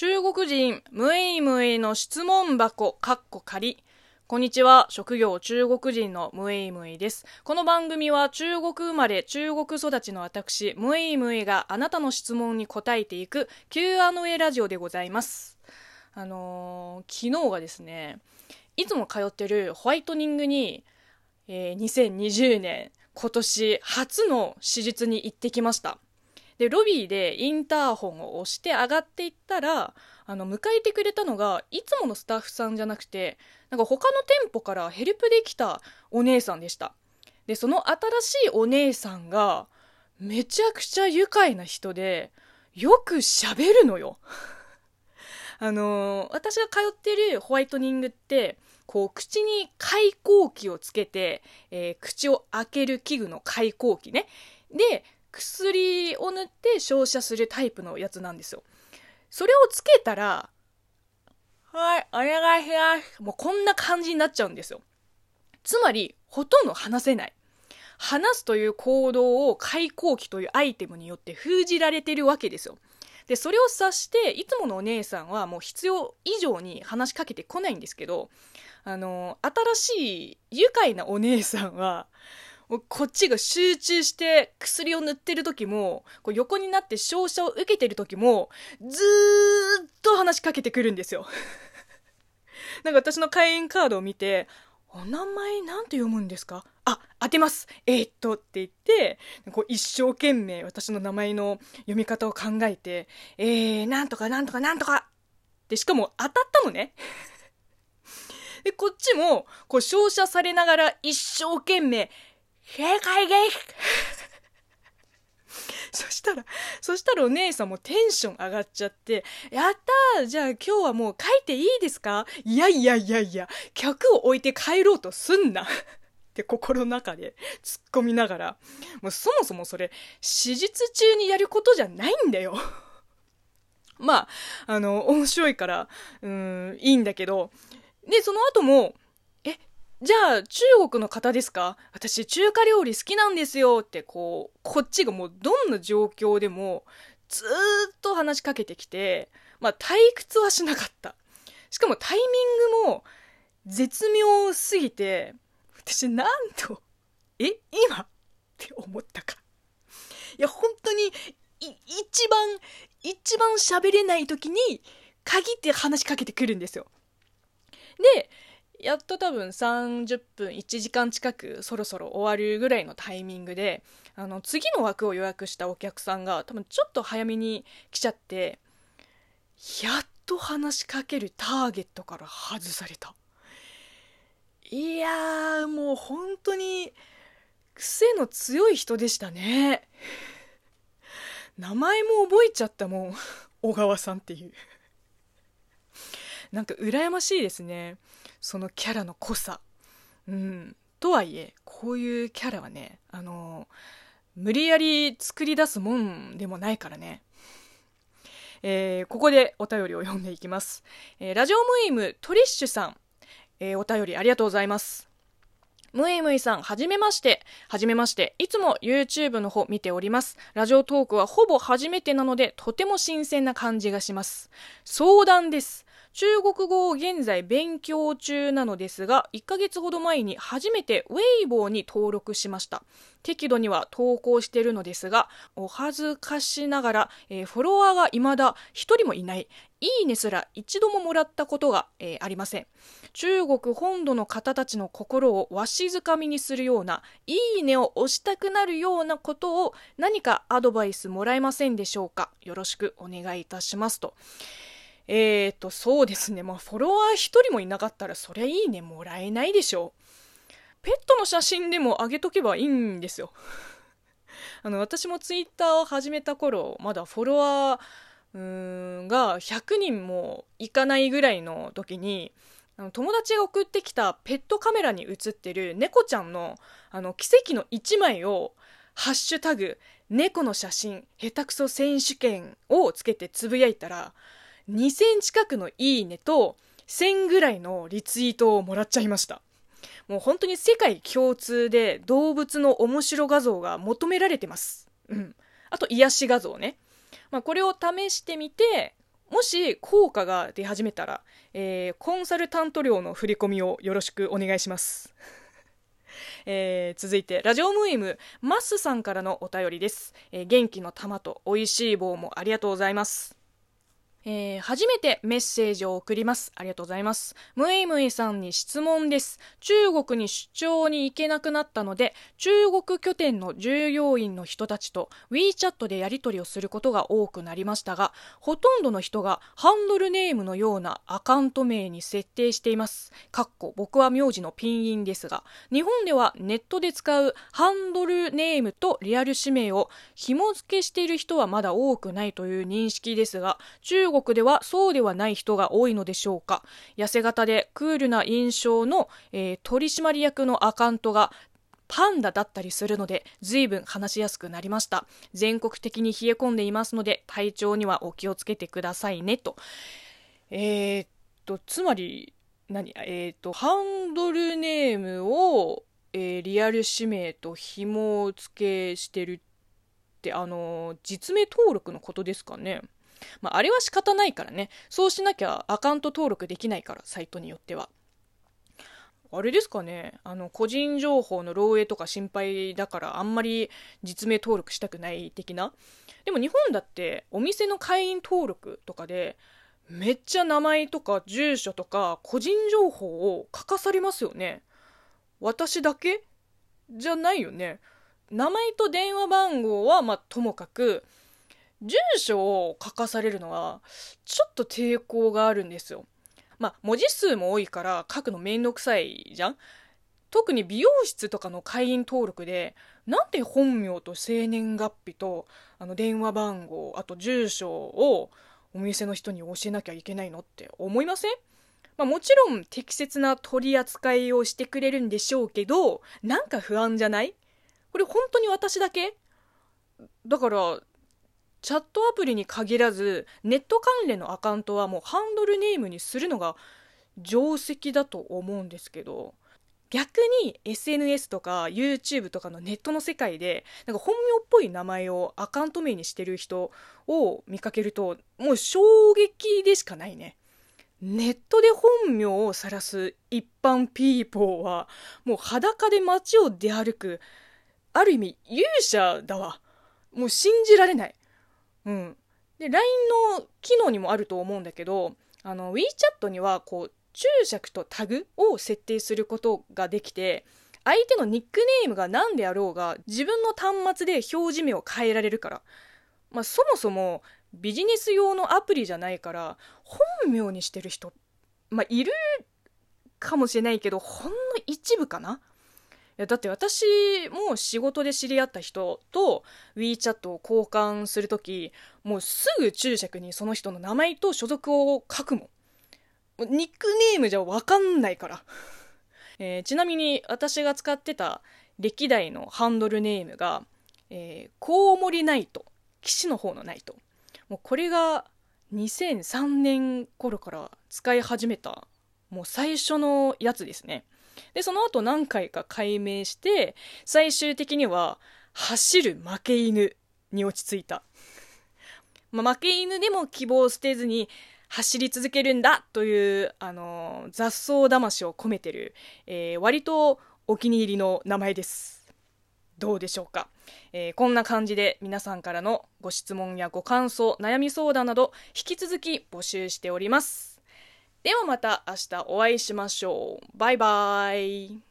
中国人、ムエイムエイの質問箱、かっこ仮。こんにちは。職業中国人のムエイムエイです。この番組は中国生まれ、中国育ちの私、ムエイムエイがあなたの質問に答えていく Q&A ラジオでございます。あのー、昨日がですね、いつも通ってるホワイトニングに、えー、2020年、今年初の手術に行ってきました。で、ロビーでインターホンを押して上がっていったら、あの、迎えてくれたのが、いつものスタッフさんじゃなくて、なんか他の店舗からヘルプで来たお姉さんでした。で、その新しいお姉さんが、めちゃくちゃ愉快な人で、よく喋るのよ。あのー、私が通ってるホワイトニングって、こう、口に開口器をつけて、えー、口を開ける器具の開口器ね。で、薬を塗って照射するタイプのやつなんですよ。それをつけたら、はい、お願いします。もうこんな感じになっちゃうんですよ。つまり、ほとんど話せない。話すという行動を開口器というアイテムによって封じられてるわけですよ。で、それを察して、いつものお姉さんはもう必要以上に話しかけてこないんですけど、あの、新しい愉快なお姉さんは、こっちが集中して薬を塗ってる時も、こう横になって照射を受けてる時も、ずーっと話しかけてくるんですよ。なんか私の会員カードを見て、お名前なんて読むんですか？あ、当てますえー、っとって言って、こう一生懸命私の名前の読み方を考えて、えー、なんとかなんとかなんとかで、しかも当たったのね。で、こっちも、こう照射されながら一生懸命、正解です。そしたら、そしたらお姉さんもテンション上がっちゃって、やったーじゃあ今日はもう書いていいですか？いやいやいやいや、客を置いて帰ろうとすんな。って心の中で突っ込みながら、もうそもそもそれ、手術中にやることじゃないんだよ。まあ、あの、面白いから、うん、いいんだけど、で、その後も、じゃあ、中国の方ですか？私、中華料理好きなんですよって、こう、こっちがもうどんな状況でも、ずーっと話しかけてきて、まあ、退屈はしなかった。しかもタイミングも、絶妙すぎて、私、なんと、え？今って思ったか。いや、本当に、一番、一番喋れない時に、限って話しかけてくるんですよ。で、やっと多分30分1時間近くそろそろ終わるぐらいのタイミングであの次の枠を予約したお客さんが多分ちょっと早めに来ちゃってやっと話しかけるターゲットから外された。いやもう本当に癖の強い人でしたね。名前も覚えちゃったもん小川さんっていう。なんか羨ましいですね。そのキャラの濃さ。うん。とはいえ、こういうキャラはね、あの無理やり作り出すもんでもないからね。えー、ここでお便りを読んでいきます。えー、ラジオムイムトリッシュさん、えー、お便りありがとうございます。ムイムイさん、はじめまして。はじめまして。いつも YouTube の方見ております。ラジオトークはほぼ初めてなので、とても新鮮な感じがします。相談です。中国語を現在勉強中なのですが、1ヶ月ほど前に初めてウェイボーに登録しました。適度には投稿しているのですが、お恥ずかしながら、えー、フォロワーが未だ一人もいない。いいねすら一度ももらったことが、えー、ありません。中国本土の方たちの心をわしづかみにするような、いいねを押したくなるようなことを何かアドバイスもらえませんでしょうかよろしくお願いいたしますと。えーと、そうですね。まあ、フォロワー一人もいなかったら、そりゃいいねもらえないでしょう。ペットの写真でも上げとけばいいんですよ。あの、私もツイッターを始めた頃、まだフォロワー、んが100人もいかないぐらいの時に、あの友達が送ってきたペットカメラに写ってる猫ちゃんのあの奇跡の1枚をハッシュタグ猫の写真下手くそ選手権をつけてつぶやいたら2000近くのいいねと1000ぐらいのリツイートをもらっちゃいました。もう本当に世界共通で動物の面白画像が求められてます。うん。あと癒し画像ね。まあこれを試してみて、もし効果が出始めたら、えー、コンサルタント料の振り込みをよろしくお願いします。えー、続いて、ラジオムーイム、マッスさんからのお便りです。えー、元気の玉と美味しい棒もありがとうございます。えー、初めてメッセージを送ります。ありがとうございます。ムイムイさんに質問です。中国に出張に行けなくなったので、中国拠点の従業員の人たちと WeChat でやり取りをすることが多くなりましたが、ほとんどの人がハンドルネームのようなアカウント名に設定しています。かっこ僕は名字のピンインですが、日本ではネットで使うハンドルネームとリアル氏名を紐付けしている人はまだ多くないという認識ですが、中国国ではそうではない人が多いのでしょうか。痩せ型でクールな印象の、えー、取締役のアカウントがパンダだったりするので随分話しやすくなりました。全国的に冷え込んでいますので体調にはお気をつけてくださいねと。えー、っとつまり何えー、っとハンドルネームを、えー、リアル氏名と紐付けしてるってあの実名登録のことですかね。まあ、あれは仕方ないからね。そうしなきゃアカウント登録できないから、サイトによっては。あれですかねあの、個人情報の漏洩とか心配だから、あんまり実名登録したくない的な。でも日本だって、お店の会員登録とかで、めっちゃ名前とか住所とか個人情報を書かされますよね。私だけ？じゃないよね。名前と電話番号はまあともかく住所を書かされるのはちょっと抵抗があるんですよ。まあ文字数も多いから書くのめんどくさいじゃん。特に美容室とかの会員登録でなんで本名と生年月日とあの電話番号あと住所をお店の人に教えなきゃいけないのって思いません？まあ、もちろん適切な取り扱いをしてくれるんでしょうけどなんか不安じゃない？これ本当に私だけ？だからチャットアプリに限らずネット関連のアカウントはもうハンドルネームにするのが定石だと思うんですけど逆に SNS とか YouTube とかのネットの世界でなんか本名っぽい名前をアカウント名にしてる人を見かけるともう衝撃でしかないね。ネットで本名を晒す一般ピーポーはもう裸で街を出歩くある意味勇者だわ。もう信じられない。うん。で、LINE の機能にもあると思うんだけど、あの、WeChat には、こう、注釈とタグを設定することができて、相手のニックネームが何であろうが、自分の端末で表示名を変えられるから。まあ、そもそも、ビジネス用のアプリじゃないから、本名にしてる人、まあ、いるかもしれないけど、ほんの一部かな？やだって私も仕事で知り合った人と WeChat を交換する時もうすぐ注釈にその人の名前と所属を書くもん。ニックネームじゃわかんないから、えー、ちなみに私が使ってた歴代のハンドルネームが、えー、コウモリナイト。騎士の方のナイト。もうこれが2003年頃から使い始めたもう最初のやつですね。で、その後何回か解明して、最終的には、走る負け犬に落ち着いた。まあ、負け犬でも希望を捨てずに走り続けるんだという、あの、雑草魂を込めてる、えー、割とお気に入りの名前です。どうでしょうか、えー、こんな感じで皆さんからのご質問やご感想、悩み相談など引き続き募集しております。ではまた明日お会いしましょう。バイバイ。